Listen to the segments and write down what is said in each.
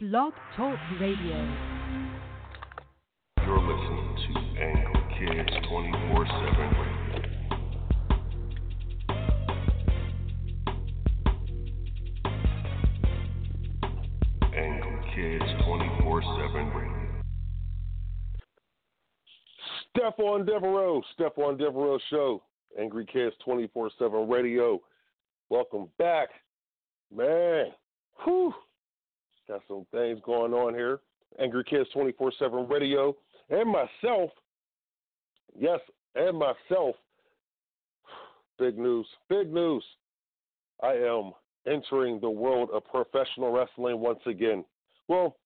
Blog Talk Radio. You're listening to Angry Kids 24 7 Radio. Angry Kids 24 7 Radio. Stephon Devereux, Stephon Devereux Show, Angry Kids 24 7 Radio. Welcome back. Man, whew, got some things going on here. Angry Kids 24 7 Radio, and myself, yes, and myself. Big news, big news. I am entering the world of professional wrestling once again. Well,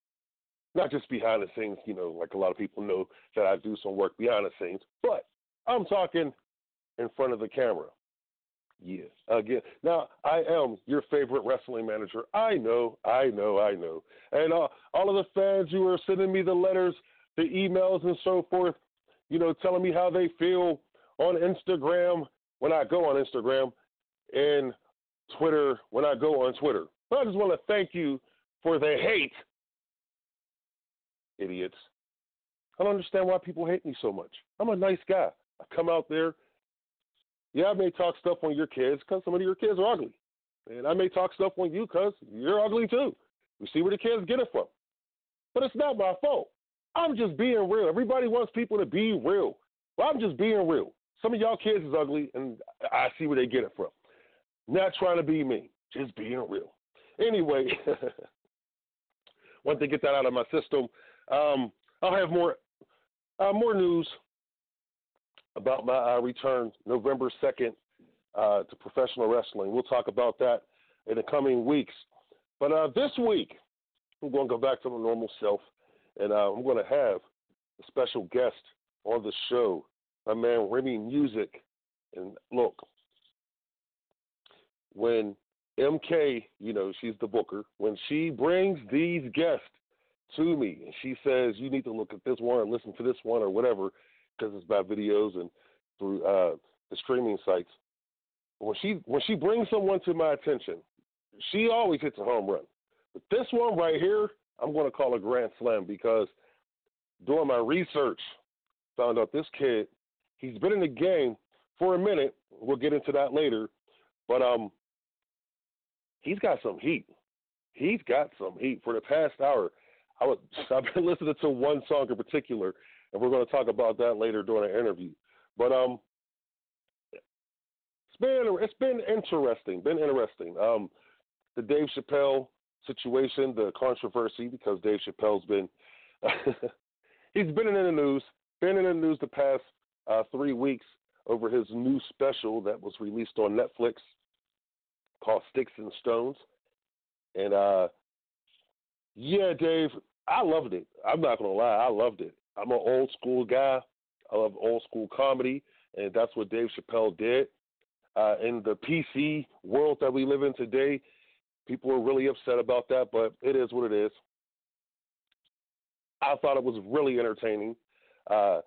not just behind the scenes, you know, like a lot of people know that I do some work behind the scenes, but I'm talking in front of the camera. Yeah, again. Now, I am your favorite wrestling manager. I know, I know, I know. And uh, all of the fans who are sending me the letters, the emails, and so forth, you know, telling me how they feel on Instagram when I go on Instagram and Twitter when I go on Twitter. But I just want to thank you for the hate idiots. I don't understand why people hate me so much. I'm a nice guy. I come out there. Yeah, I may talk stuff on your kids because some of your kids are ugly. And I may talk stuff on you because you're ugly too. We see where the kids get it from. But it's not my fault. I'm just being real. Everybody wants people to be real. Well, I'm just being real. Some of y'all kids is ugly, and I see where they get it from. Not trying to be mean, just being real. Anyway, once they get that out of my system, um, I'll have more uh, more news about my return November second uh, to professional wrestling. We'll talk about that in the coming weeks. But uh, this week, I'm going to go back to my normal self, and uh, I'm going to have a special guest on the show, my man Remy Muzik. And look, when MK, you know, she's the booker, when she brings these guests to me and she says, you need to look at this one or listen to this one or whatever, because it's by videos and through uh, the streaming sites. When she when she brings someone to my attention, she always hits a home run. But this one right here, I'm going to call a grand slam because doing my research, found out this kid, he's been in the game for a minute. We'll get into that later, but um, he's got some heat. He's got some heat for the past hour. I would, I've been listening to one song in particular, and we're going to talk about that later during the interview. But um, it's been it's been interesting, been interesting. Um, the Dave Chappelle situation, the controversy, because Dave Chappelle's been he's been in the news, been in the news the past uh, three weeks over his new special that was released on Netflix called Sticks and Stones, and uh, yeah, Dave, I loved it. I'm not gonna lie, I loved it. I'm an old school guy. I love old school comedy, and that's what Dave Chappelle did. Uh, in the PC world that we live in today, people are really upset about that, but it is what it is. I thought it was really entertaining. Uh,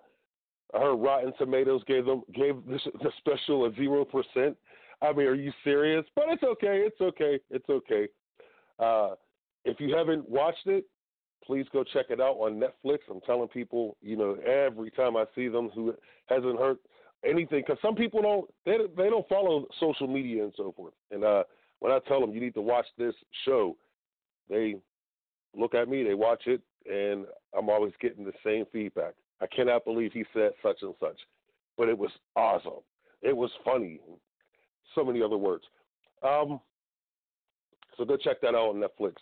I heard Rotten Tomatoes gave them gave this, the special a zero percent. I mean, are you serious? But it's okay. It's okay. It's okay. Uh, if you haven't watched it, please go check it out on Netflix. I'm telling people, you know, every time I see them who hasn't heard anything, because some people don't they they don't follow social media and so forth. And uh, when I tell them you need to watch this show, they look at me, they watch it, and I'm always getting the same feedback. I cannot believe he said such and such, but it was awesome. It was funny. So many other words. Um, so go check that out on Netflix.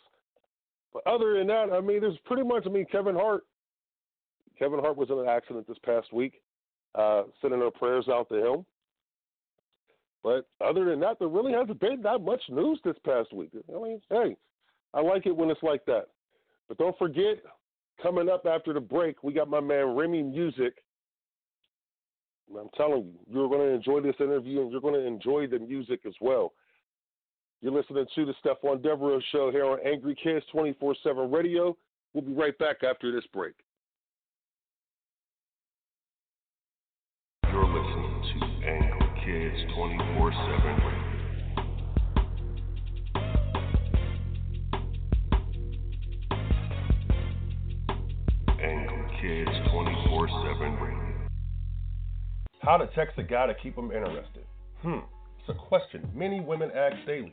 But other than that, I mean, there's pretty much. I mean, Kevin Hart. Kevin Hart was in an accident this past week. Uh, sending our prayers out to him. But other than that, there really hasn't been that much news this past week. I mean, hey, I like it when it's like that. But don't forget, coming up after the break, we got my man Remy Muzik. I'm telling you, you're going to enjoy this interview and you're going to enjoy the music as well. You're listening to the Stephon Devereux Show here on Angry Kids 24 7 Radio. We'll be right back after this break. You're listening to Angry Kids 24 7 Radio. Angry Kids 24 7 radio. How to text a guy to keep him interested? Hmm, it's a question many women ask daily.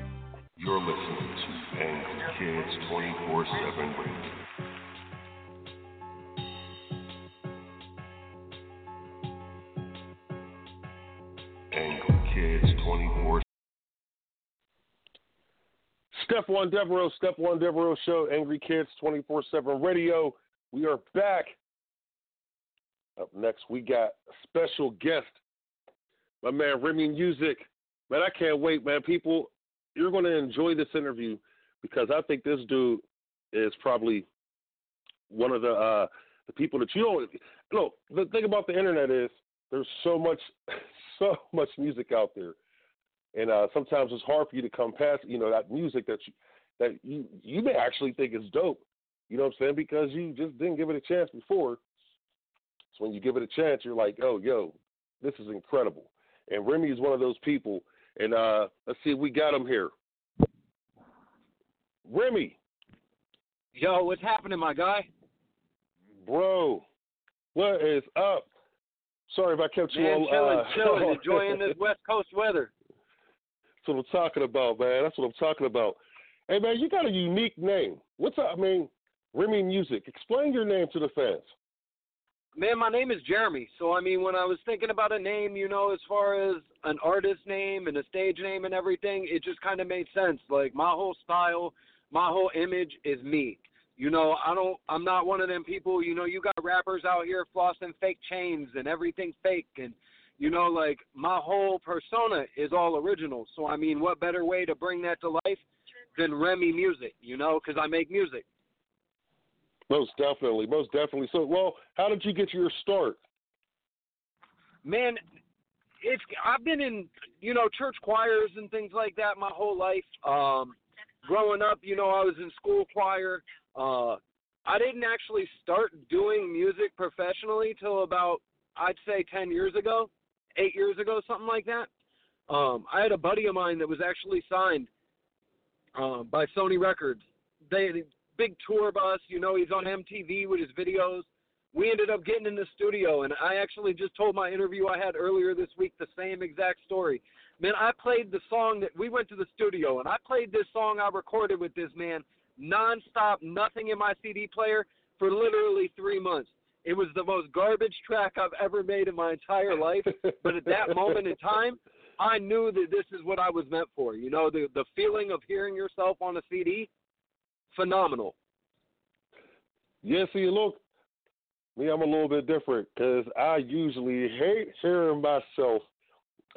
You're listening to Angry Kids 24 7 radio. Angry Kids 24 Stephon Devereux, Step One Devereaux Show, Angry Kids 24 7 Radio. We are back. Up next, we got a special guest, my man Remy Muzik. Man, I can't wait, man. People, you're going to enjoy this interview because I think this dude is probably one of the uh, the people that you don't. Look, the thing about the internet is there's so much, so much music out there and uh, sometimes it's hard for you to come past, you know, that music that you that you you may actually think is dope. You know what I'm saying? Because you just didn't give it a chance before. So when you give it a chance, you're like, oh, yo, this is incredible. And Remy is one of those people. And uh, let's see if we got him here. Remy, Yo, what's happening, my guy? bro, what is up? Sorry if I kept you Man, on. chilling, uh, chilling, enjoying this West Coast weather. That's what I'm talking about, man. That's what I'm talking about. Hey, man, you got a unique name. What's up? I mean, Remy Muzik. Explain your name to the fans. Man, my name is Jeremy. So, I mean, when I was thinking about a name, you know, as far as an artist name and a stage name and everything, it just kind of made sense. Like, my whole style, my whole image is me. You know, I don't, I'm not one of them people, you know, you got rappers out here flossing fake chains and everything fake. And, you know, like, my whole persona is all original. So, I mean, what better way to bring that to life than Remy Muzik, you know, because I make music. Most definitely, most definitely. So, well, how did you get your start? man, it's I've been in you know church choirs and things like that my whole life. Um, growing up, you know, I was in school choir. Uh, I didn't actually start doing music professionally till about I'd say ten years ago, eight years ago, something like that. Um, I had a buddy of mine that was actually signed uh, by Sony Records. They big tour bus, you know, he's on MTV with his videos we ended up getting in the studio and I actually just told my interview I had earlier this week the same exact story. Man, I played the song that we went to the studio and I played this song I recorded with this man nonstop, nothing in my CD player for literally three months. It was the most garbage track I've ever made in my entire life. But at that moment in time, I knew that this is what I was meant for. You know, the the feeling of hearing yourself on a CD, phenomenal. Yeah, see, look, me, I'm a little bit different because I usually hate hearing myself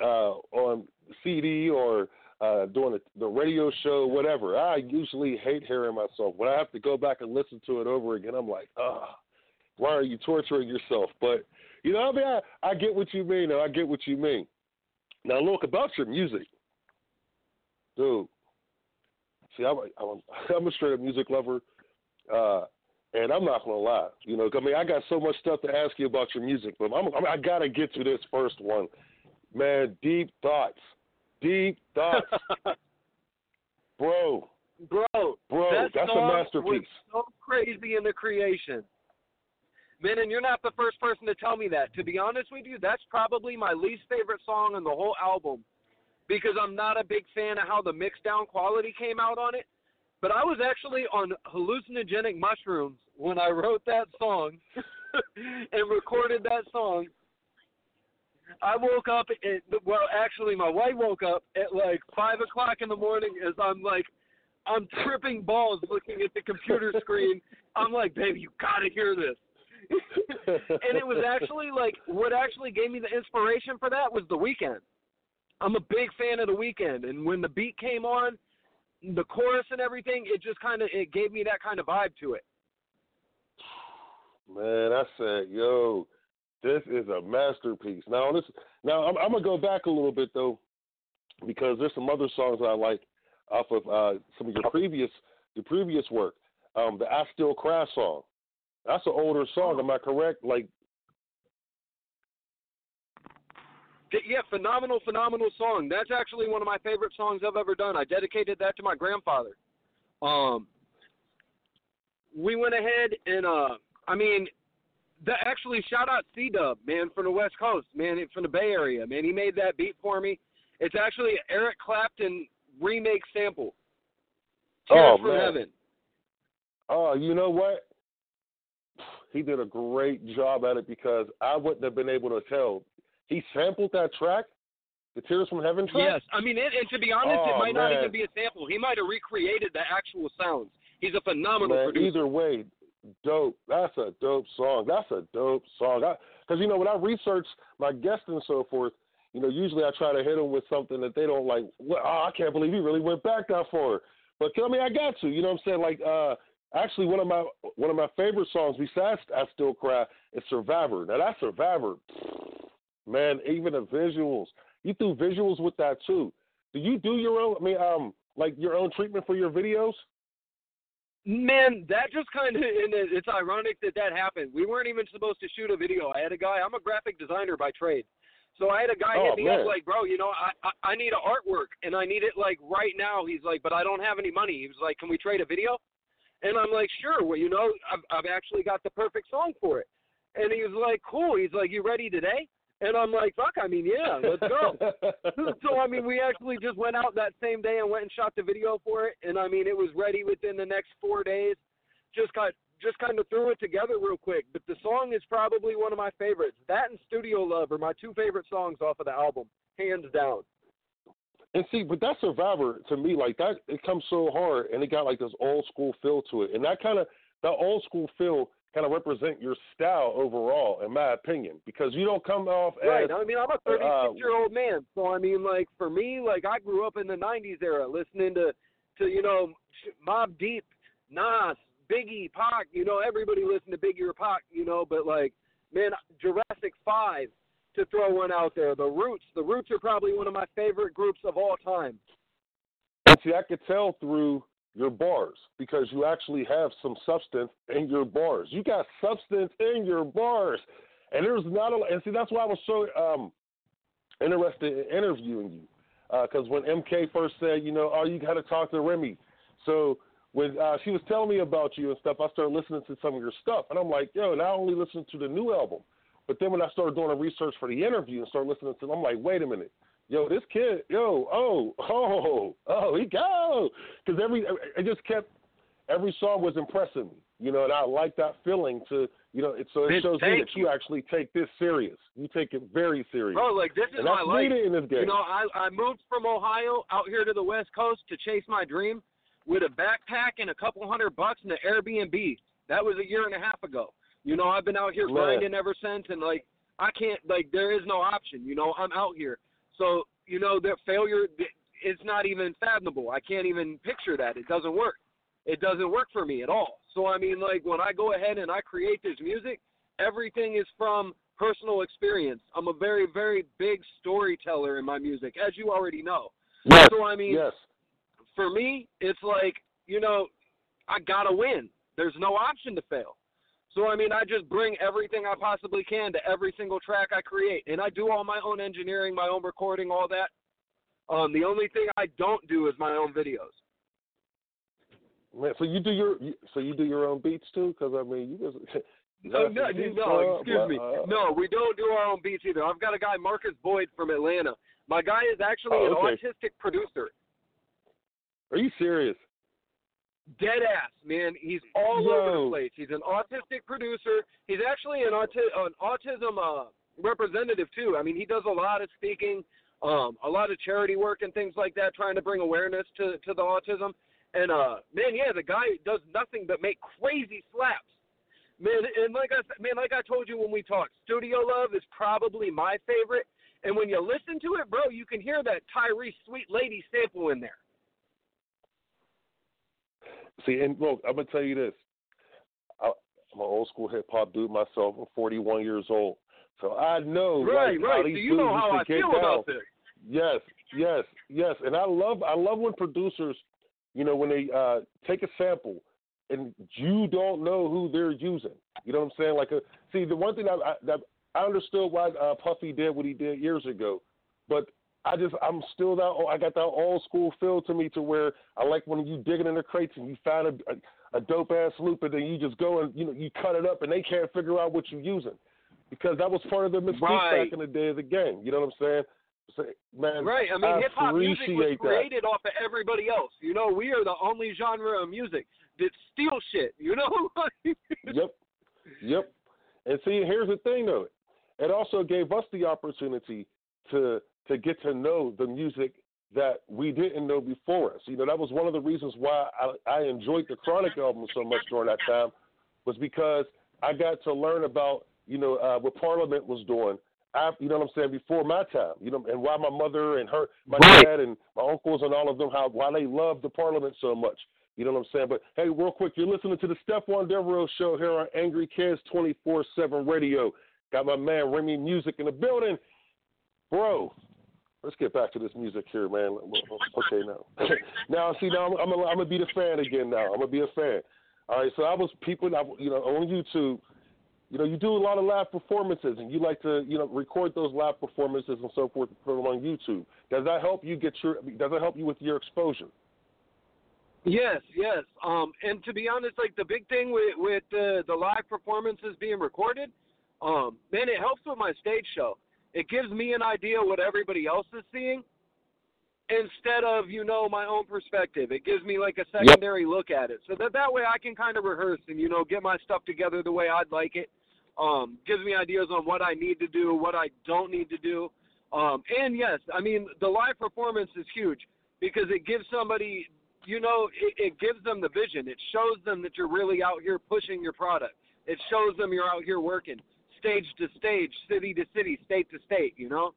uh, on CD or uh, doing the, radio show, whatever. I usually hate hearing myself. When I have to go back and listen to it over again, I'm like, ah, why are you torturing yourself? But you know, I mean, I, I get what you mean. I get what you mean. Now, look about your music, dude. See, I'm, I'm, I'm a straight up music lover. Uh, and I'm not gonna lie, you know, I mean, I got so much stuff to ask you about your music, but I'm, I'm, I gotta get to this first one, man. Deep thoughts. Deep thoughts, bro. Bro, bro, that that's song a masterpiece. Was so crazy in the creation. Man, and you're not the first person to tell me that. To be honest with you, that's probably my least favorite song on the whole album because I'm not a big fan of how the mix down quality came out on it. But I was actually on hallucinogenic mushrooms when I wrote that song and recorded that song. I woke up at well, actually, my wife woke up at like five o'clock in the morning as I'm like I'm tripping balls looking at the computer screen. I'm like, baby, you gotta hear this. and it was actually like what actually gave me the inspiration for that was the Weeknd. I'm a big fan of the Weeknd, and when the beat came on, the chorus and everything, it just kind of it gave me that kind of vibe to it. Man, I said, yo, this is a masterpiece. Now this, now I'm, I'm gonna go back a little bit though, because there's some other songs I like off of uh, some of your previous your previous work. Um, the I Still Cry song. That's an older song, am I correct? Like yeah, phenomenal, phenomenal song. That's actually one of my favorite songs I've ever done. I dedicated that to my grandfather. Um, we went ahead and uh, I mean, the actually shout out C Dub man from the West Coast, man from the Bay Area, man. He made that beat for me. It's actually Eric Clapton remake sample. Tears oh from man. Heaven. Oh, you know what? He did a great job at it because I wouldn't have been able to tell. He sampled that track, the Tears from Heaven track. Yes, I mean, it, and to be honest, oh, it might man. not even be a sample. He might have recreated the actual sounds. He's a phenomenal man, producer. Either way, dope. That's a dope song. That's a dope song. Because you know when I research my guests and so forth, you know usually I try to hit them with something that they don't like. Well, oh, I can't believe he really went back that far. But I mean, I got to. You know what I'm saying? Like, uh, actually, one of my one of my favorite songs besides "I Still Cry" is "Survivor." Now that "Survivor," man, even the visuals. You threw visuals with that too. Do you do your own? I mean, um, like your own treatment for your videos? Man, that just kind of, and it's ironic that that happened. We weren't even supposed to shoot a video. I had a guy, I'm a graphic designer by trade. So I had a guy Oh, hit me man. up like, bro, you know, I, I I need an artwork and I need it like right now. He's like, but I don't have any money. He was like, can we trade a video? And I'm like, sure. Well, you know, I've I've actually got the perfect song for it. And he was like, cool. He's like, you ready today? And I'm like, fuck. I mean, yeah, let's go. so I mean, we actually just went out that same day and went and shot the video for it, and I mean, it was ready within the next four days. Just got just kind of threw it together real quick. But the song is probably one of my favorites. That and Studio Love are my two favorite songs off of the album, hands down. And see, but that Survivor to me, like that, it comes so hard, and it got like this old school feel to it, and that kind of that old school feel kind of represent your style overall, in my opinion, because you don't come off Right. as I mean, I'm a 36 uh, year old man, so I mean, like for me, like I grew up in the 90s era, listening to to you know Mobb Deep, Nas, Biggie, Pac. You know, everybody listened to Biggie or Pac. You know, but like, man, Jurassic Five, to throw one out there. The Roots. The Roots are probably one of my favorite groups of all time. And see, I could tell through your bars because you actually have some substance in your bars. You got substance in your bars, and there's not a. And see, that's why I was so um, interested in interviewing you because when MK first said, you know, oh, you got to talk to Remy. So when uh, she was telling me about you and stuff, I started listening to some of your stuff, and I'm like, yo, not only listening to the new album, but then when I started doing a research for the interview and started listening to, I'm like, wait a minute yo, this kid, yo, oh, oh, oh, he go, because every it just kept every song was impressing me, you know, and I like that feeling to, you know, it, so it shows me that you. actually take this serious. You take it very serious. Bro, like this is and my life. in this game. You know, I I moved from Ohio out here to the West Coast to chase my dream with a backpack and a couple hundred bucks in an Airbnb. That was a year and a half ago. You know, I've been out here Man. grinding ever since, and like I can't like there is no option. You know, I'm out here, so you know that failure is not even fathomable. I can't even picture that. It doesn't work. It doesn't work for me at all. So I mean, like when I go ahead and I create this music, everything is from personal experience. I'm a very, very big storyteller in my music, as you already know. yes, So I mean, yes, for me, it's like you know, I gotta win. There's no option to fail. So I mean, I just bring everything I possibly can to every single track I create, and I do all my own engineering, my own recording, all that. Um, the only thing I don't do is my own videos. Man, so you do your so you do your own beats too? Because I mean, you just no, no, no, excuse me. No, we don't do our own beats either. I've got a guy, Marcus Boyd from Atlanta. My guy is actually oh, okay. an autistic producer. Are you serious? Dead ass, man. He's all Yo. over the place. He's an autistic producer. He's actually an, auti- an autism uh, representative too. I mean, he does a lot of speaking, um, a lot of charity work and things like that, trying to bring awareness to to the autism. And uh, man, yeah, the guy does nothing but make crazy slaps. Man, and like I man, like I told you when we talked, Studio Love is probably my favorite. And when you listen to it, bro, you can hear that Tyrese Sweet Lady sample in there. See, and look, I'm gonna tell you this. I, I'm an old school hip hop dude myself. I'm 41 years old, so I know right, like, right. how So these you know dudes how I used to get feel down. about this. Yes, yes, yes. And I love I love when producers, you know, when they uh take a sample and you don't know who they're using. You know what I'm saying? Like a see the one thing that I that I understood why uh, Puffy did what he did years ago, but I just I'm still that I got that old school feel to me to where I like when you digging in the crates and you find a, a, a dope ass loop and then you just go and you know you cut it up and they can't figure out what you're using because that was part of the mystique Right. back in the day of the game. You know what I'm saying? So, man, Right. I mean, hip hop music was that. created off of everybody else. You know, we are the only genre of music that steals shit. You know. yep, yep. And see, here's the thing though, it also gave us the opportunity to to get to know the music that we didn't know before us. You know, that was one of the reasons why I, I enjoyed the Chronic album so much during that time, was because I got to learn about you know uh, what Parliament was doing. After, you know what I'm saying before my time, you know, and why my mother and her, my Right. dad and my uncles and all of them, how why they loved the Parliament so much. You know what I'm saying? But hey, real quick, you're listening to the Stephon Devereux show here on Angry Kids 24/7 Radio. Got my man Remy Muzik in the building, bro. Let's get back to this music here, man. Okay, now, now see, now I'm, I'm, gonna, I'm gonna be the fan again. Now I'm gonna be a fan. All right, so I was people, you know, on YouTube. You know, you do a lot of live performances, and you like to, you know, record those live performances and so forth, and put them on YouTube. Does that help you get your? Does that help you with your exposure? Yes, yes. Um, and to be honest, like the big thing with with the the live performances being recorded, um, man, it helps with my stage show. It gives me an idea what everybody else is seeing, instead of you know my own perspective. It gives me like a secondary look at it, so that that way I can kind of rehearse and you know get my stuff together the way I'd like it. Um, gives me ideas on what I need to do, what I don't need to do. Um, and yes, I mean the live performance is huge because it gives somebody you know, it, it gives them the vision. It shows them that you're really out here pushing your product. It shows them you're out here working stage to stage, city to city, state to state, you know?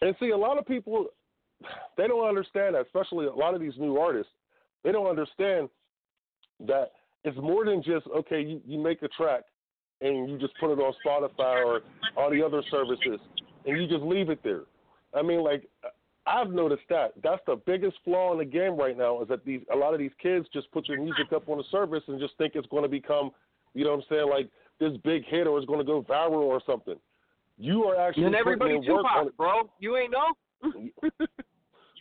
And see, a lot of people, they don't understand that, especially a lot of these new artists, they don't understand that it's more than just, okay, you, you make a track and you just put it on Spotify or all the other services and you just leave it there. I mean, like, I've noticed that. That's the biggest flaw in the game right now is that these a lot of these kids just put their music up on a service and just think it's going to become, you know what I'm saying, like this big hit or it's going to go viral or something. You are actually And everybody putting in work on Tupac, bro. You ain't know?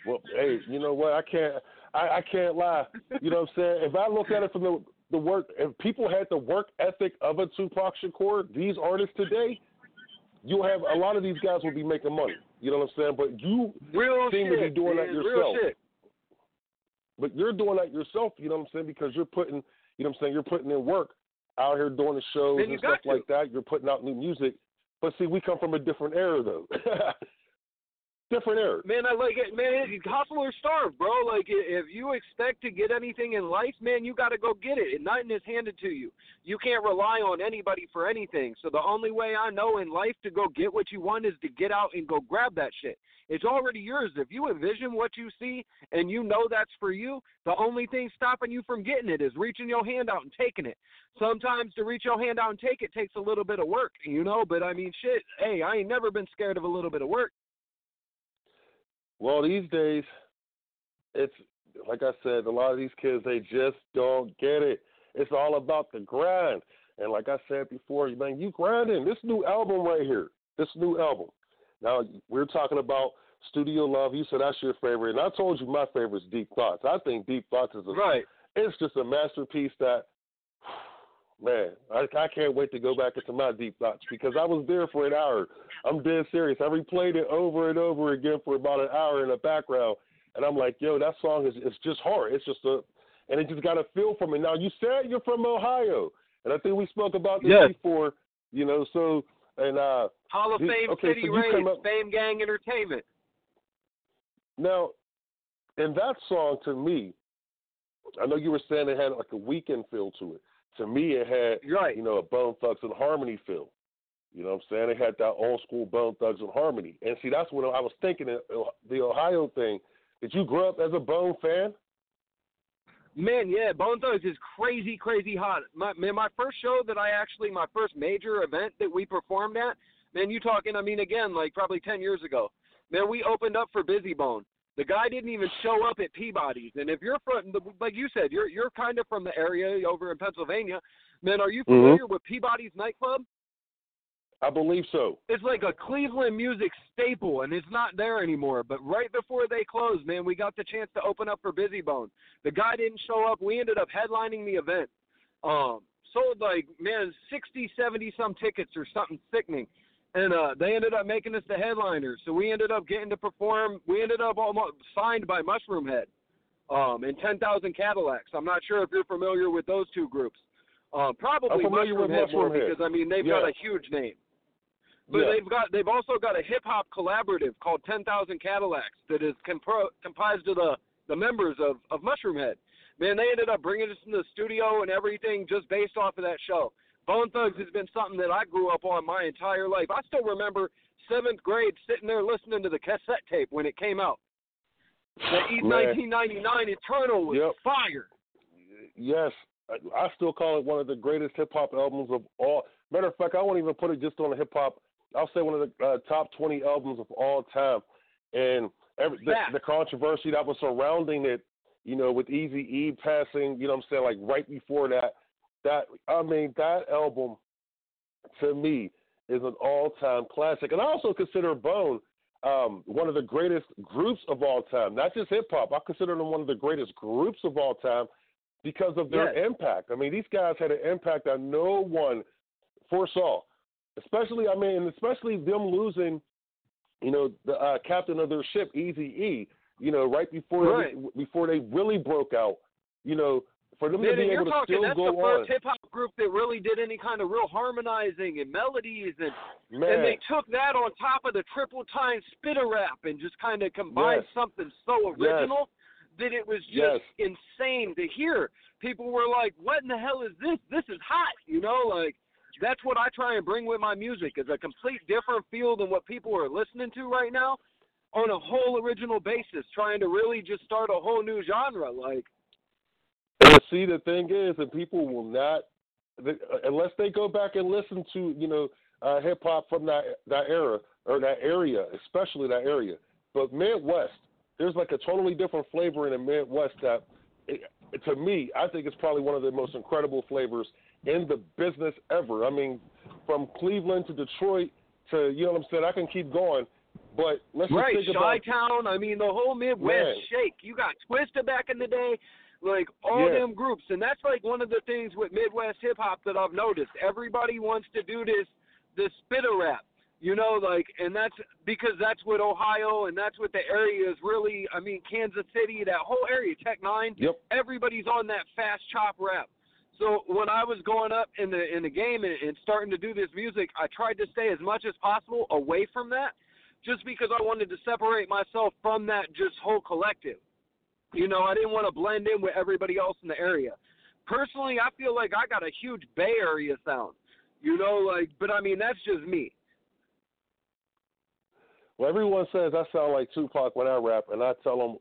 Well, hey, you know what? I can't. I, I can't lie. You know what I'm saying? If I look at it from the the work, if people had the work ethic of a Tupac Shakur, these artists today, you'll have a lot of these guys will be making money. You know what I'm saying? But you Real seem shit, to be doing man. that yourself. But you're doing that yourself. You know what I'm saying? Because you're putting, you know what I'm saying? You're putting in work out here doing the shows And stuff to. like that. You're putting out new music. But see, we come from a different era though. different era. Man, I like it. Man, hustle or starve, bro. Like, if you expect to get anything in life, man, you got to go get it. And nothing is handed to you. You can't rely on anybody for anything. So the only way I know in life to go get what you want is to get out and go grab that shit. It's already yours. If you envision what you see and you know that's for you, the only thing stopping you from getting it is reaching your hand out and taking it. Sometimes to reach your hand out and take it takes a little bit of work, you know. But I mean, shit. Hey, I ain't never been scared of a little bit of work. Well, these days, it's like I said, a lot of these kids they just don't get it. It's all about the grind. And like I said before, man, you grinding. This new album right here, this new album. Now we're talking about Studio Love. You said that's your favorite, and I told you my favorite is Deep Thoughts. I think Deep Thoughts is a right. It's just a masterpiece that, man, I, I can't wait to go back into my Deep Thoughts because I was there for an hour. I'm dead serious. I replayed it over and over again for about an hour in the background, and I'm like, yo, that song is it's just hard. It's just a, and it just got a feel from it. Now you said you're from Ohio, and I think we spoke about this yes. before. You know, so and uh Hall of the, Fame okay, City so Rays, up, Fame Gang Entertainment. Now, in that song, to me, I know you were saying it had like a Weeknd feel to it. To me, it had right. you know a Bone Thugs-n-Harmony feel. You know what I'm saying? It had that old school Bone Thugs-n-Harmony. And see, that's what I was thinking. The Ohio thing. Did you grow up as a Bone fan? Man, yeah, Bone Thugs is crazy, crazy hot. My man, my first show that I actually, my first major event that we performed at, man, you talking? I mean, again, like probably ten years ago. Man, we opened up for Bizzy Bone. The guy didn't even show up at Peabody's. And if you're from, like you said, you're you're kind of from the area over in Pennsylvania. Man, are you Mm-hmm. familiar with Peabody's nightclub? I believe so. It's like a Cleveland music staple, and it's not there anymore. But right before they closed, man, we got the chance to open up for Bizzy Bone. The guy didn't show up. We ended up headlining the event. Um, sold like man, sixty, seventy some tickets or something sickening and uh, they ended up making us the headliners. So we ended up getting to perform. We ended up almost signed by Mushroomhead um, and 10,000 Cadillacs. I'm not sure if you're familiar with those two groups. Uh, probably I'm familiar Mushroom with Head Mushroom more Head. because I mean they've Yeah. got a huge name. But Yeah. they've got they've also got a hip hop collaborative called 10,000 Cadillacs that is compro- comprised of the the members of of Mushroomhead. Man, they ended up bringing us in the studio and everything just based off of that show. Bone Thugs has been something that I grew up on my entire life. I still remember seventh grade sitting there listening to the cassette tape when it came out. The E 1999 Eternal was Yep. fire. Yes, I, I still call it one of the greatest hip hop albums of all. Matter of fact, I won't even put it just on the hip hop. I'll say one of the uh, top 20 albums of all time. And every, the, the controversy that was surrounding it, you know, with Easy E passing, you know what I'm saying, like right before that, that I mean, that album to me is an all time classic. And I also consider Bone um, one of the greatest groups of all time, not just hip hop. I consider them one of the greatest groups of all time because of their Yes. impact. I mean, these guys had an impact that no one foresaw. Especially, I mean, especially them losing, you know, the uh, captain of their ship, Easy E. You know, right before Right. They, before they really broke out. You know, for them Man, to be able to talking still that's the first hip hop group that really did any kind of real harmonizing and melodies and Man, and they took that on top of the triple time spitter rap and just kind of combined Yes. something so original that it was just Yes. insane to hear. People were like, "What in the hell is this? This is hot," you know, like that's what I try and bring with my music is a complete different feel than what people are listening to right now on a whole original basis, trying to really just start a whole new genre like And see, the thing is, and people will not, unless they go back and listen to, you know, uh, hip hop from that that era or that area, especially that area. But Midwest, there's like a totally different flavor in the Midwest that, it, to me, I think it's probably one of the most incredible flavors in the business ever. I mean, from Cleveland to Detroit to, you know what I'm saying? I can keep going, but let's Right, just think Chi about Town. I mean, the whole Midwest Man. shake. You got Twista back in the day, like all Yeah. them groups, and that's like one of the things with Midwest hip hop that I've noticed. Everybody wants to do this, this spitter rap, you know, like, and that's because that's what Ohio and that's what the area is really. I mean, Kansas City, that whole area, Tech N9ne. Yep. Everybody's on that fast chop rap. So when I was going up in the in the game and, and starting to do this music, I tried to stay as much as possible away from that just because I wanted to separate myself from that just whole collective. You know, I didn't want to blend in with everybody else in the area. Personally, I feel like I got a huge Bay Area sound. You know, like, but I mean, that's just me. Well, everyone says I sound like Tupac when I rap, and I tell them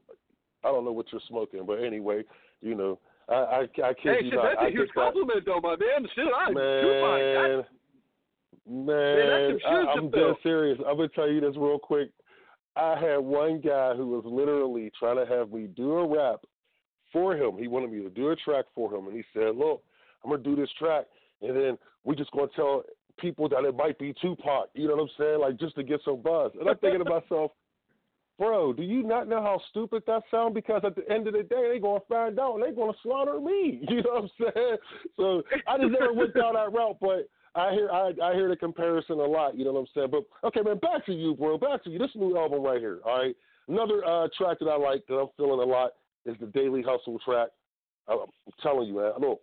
I don't know what you're smoking, but anyway, you know, I I, I kid Hey, you shit, not. that's I a huge think that- compliment, though, my man. Shit, I man, Tupac. man, that's some I, I'm dead serious. I'm gonna tell you this real quick. I had one guy who was literally trying to have me do a rap for him. He wanted me to do a track for him, and he said, "Look, I'm gonna do this track, and then we're just gonna tell people that it might be Tupac. You know what I'm saying? Like just to get some buzz." And I'm thinking to myself, bro, do you not know how stupid that sounds? Because at the end of the day, they're gonna find out and they're gonna slaughter me. You know what I'm saying? So I just never went down that route, but I hear I, I hear the comparison a lot. You know what I'm saying? But okay, man, back to you, bro. Back to you. This new album right here. All right, another uh, track that I like that I'm feeling a lot is the Daily Hustle track. I'm telling you, man. I'm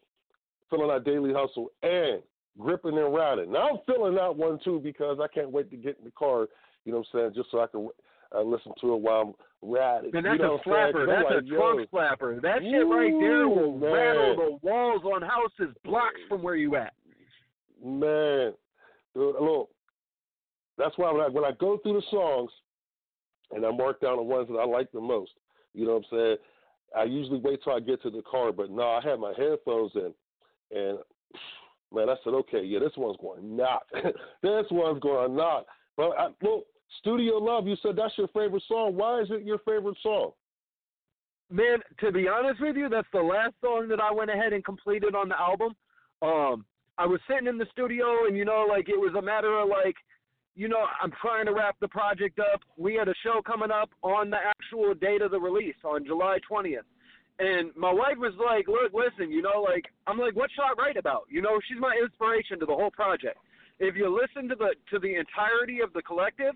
feeling that Daily Hustle and gripping and riding. Now I'm feeling that one too because I can't wait to get in the car. You know what I'm saying? Just so I can uh, listen to it while I'm riding. And that's you know a slapper. That's like, a trunk slapper. That shit right there will man. rattle the walls on houses blocks from where you at. Man, look, that's why when I when I go through the songs and I mark down the ones that I like the most, you know what I'm saying? I usually wait till I get to the car, but no, I had my headphones in, and man, I said, okay, yeah, this one's going knock. this one's going knock. But I, look, Studio Love, you said that's your favorite song. Why is it your favorite song? Man, to be honest with you, that's the last song that I went ahead and completed on the album. Um, I was sitting in the studio, and you know, like it was a matter of like, you know, I'm trying to wrap the project up. We had a show coming up on the actual date of the release on July 20th. And my wife was like, "Look, listen, you know, like I'm like, what should I write about? You know, she's my inspiration to the whole project. If you listen to the to the entirety of the collective,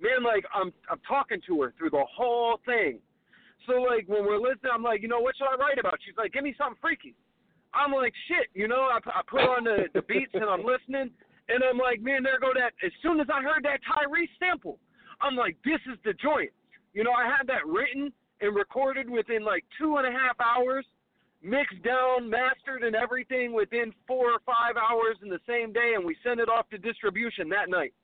man, like I'm I'm talking to her through the whole thing. So like when we're listening, I'm like, you know, what should I write about? She's like, give me something freaky. I'm like, shit, you know, I, I put on the the beats and I'm listening, and I'm like, man, there go that. As soon as I heard that Tyrese sample, I'm like, this is the joint. You know, I had that written and recorded within like two and a half hours, mixed down, mastered, and everything within four or five hours in the same day, and we sent it off to distribution that night.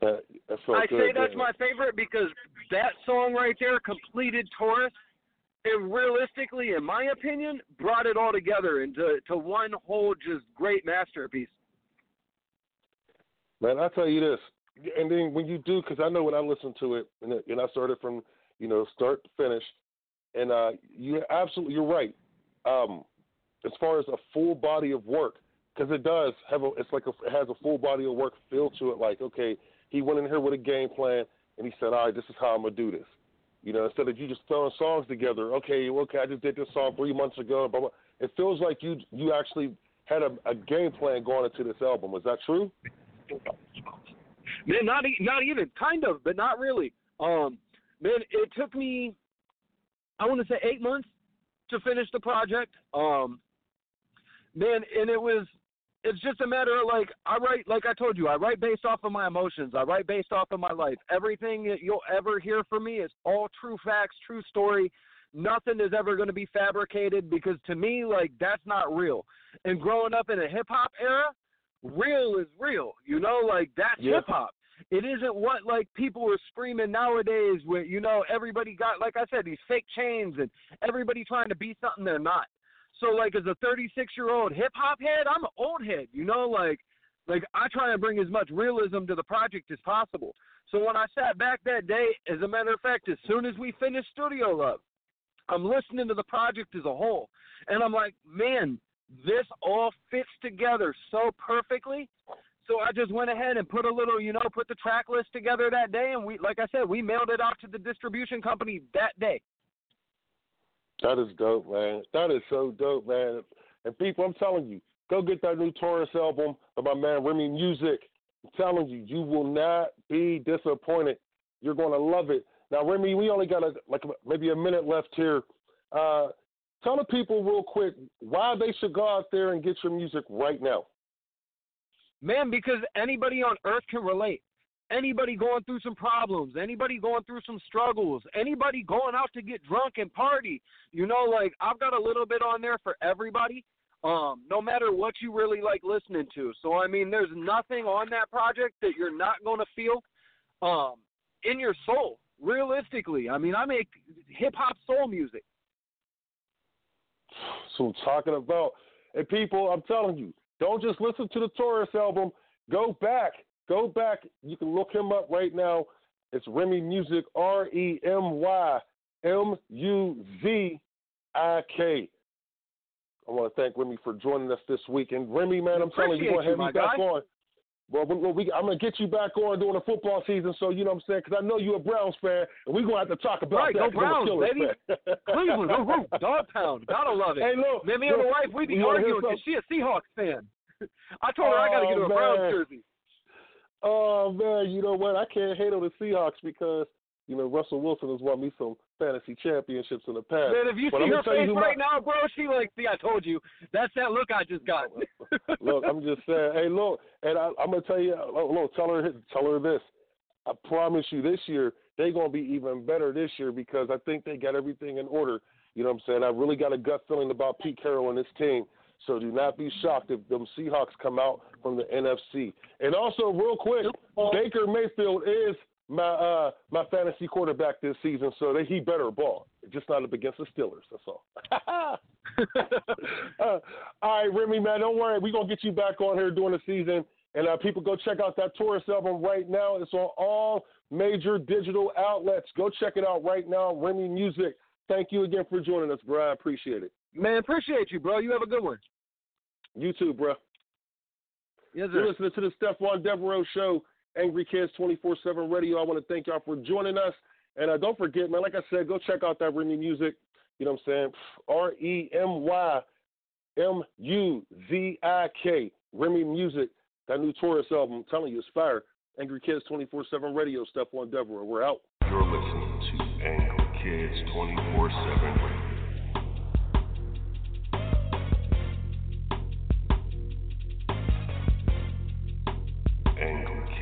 That, I good, say that's my favorite because that song right there completed Taurus, and realistically, in my opinion, brought it all together into to one whole just great masterpiece. Man, I tell you this, and then when you do, because I know when I listened to it, and, and I started from you know start to finish, and uh, you absolutely you're right. Um, as far as a full body of work, because it does have a, it's like a, it has a full body of work feel to it. Like okay, he went in here with a game plan, and he said, all right, this is how I'm gonna do this. You know, instead of you just throwing songs together. Okay, okay, I just did this song three months ago. Blah, blah. It feels like you you actually had a, a game plan going into this album. Is that true? Man, not e- not even kind of, but not really. Um, man, it took me, I want to say eight months to finish the project. Um, man, and it was, it's just a matter of like I write, like I told you, I write based off of my emotions. I write based off of my life. Everything that you'll ever hear from me is all true facts, true story. Nothing is ever going to be fabricated because to me, like that's not real. And growing up in a hip hop era, real is real. You know, like that's Yeah. hip hop. It isn't what like people are screaming nowadays where you know everybody got like I said these fake chains and everybody trying to be something they're not. So like as a 36 year old hip hop head, I'm an old head. You know, like like I try to bring as much realism to the project as possible. So when I sat back that day, as a matter of fact, as soon as we finished Studio Love, I'm listening to the project as a whole, and I'm like, man, this all fits together so perfectly. So I just went ahead and put a little, you know, put the track list together that day, and we, like I said, we mailed it out to the distribution company that day. That is dope, man. That is so dope, man. And people, I'm telling you, go get that new Taurus album of my man Remy Muzik. I'm telling you, you will not be disappointed. You're going to love it. Now, Remy, we only got a, like maybe a minute left here. Uh, tell the people real quick why they should go out there and get your music right now. Man, because anybody on earth can relate. Anybody going through some problems, anybody going through some struggles, anybody going out to get drunk and party. You know, like I've got a little bit on there for everybody. Um, no matter what you really like listening to. So I mean, there's nothing on that project that you're not going to feel um, in your soul. Realistically, I mean, I make hip hop soul music. So talking about, and people, I'm telling you, don't just listen to the Taurus album. Go back, go back. You can look him up right now. It's Remy Muzik, R E M Y M U Z I K. I want to thank Remy for joining us this week. And Remy, man, I'm telling you, we're going to have you, back guy. on. Well, we, we, I'm gonna get you back on during the football season, so you know what I'm saying, because I know you're a Browns fan, and we're gonna have to talk about right, that. Go Browns, baby! Cleveland, go root, dog pound, gotta love it. Hey, look, man, me and the wife, we be you wanna hear arguing because she a Seahawks fan. I told her I gotta get her a Oh, Browns jersey. Oh man, you know what? I can't hate on the Seahawks because you know Russell Wilson has won me some fantasy championships in the past. Man, if you But see I'm her tell you face right my- now, bro, she like, see, I told you. That's that look I just got. look, I'm just saying. Hey, look, and I, I'm gonna tell you. Look, look, tell her, tell her this. I promise you, this year they're gonna be even better this year because I think they got everything in order. You know what I'm saying? I really got a gut feeling about Pete Carroll and this team. So do not be shocked if them Seahawks come out from the NFC. And also, real quick, Baker Mayfield is my uh, my fantasy quarterback this season, so that he better ball. Just not up against the Steelers. That's all. uh, all right, Remy, man, don't worry. We're going to get you back on here during the season. And uh, people, go check out that Taurus album right now. It's on all major digital outlets. Go check it out right now. Remy Muzik. Thank you again for joining us, bro. I appreciate it. Man, appreciate you, bro. You have a good one. You too, bro. Yes, You're listening to the Stephon Devereux Show, Angry Kids 24 7 Radio. I want to thank y'all for joining us. And uh, don't forget, man, like I said, go check out that Remy Muzik. You know what I'm saying? R E M Y M U Z I K. Remy Muzik. That new Taurus album, I'm telling you, it's fire. Angry Kids 24 7 Radio, Stephon Devereux. We're out. You're listening to Angry Kids 24 7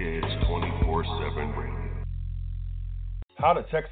Kids 24 7 Radio. How to text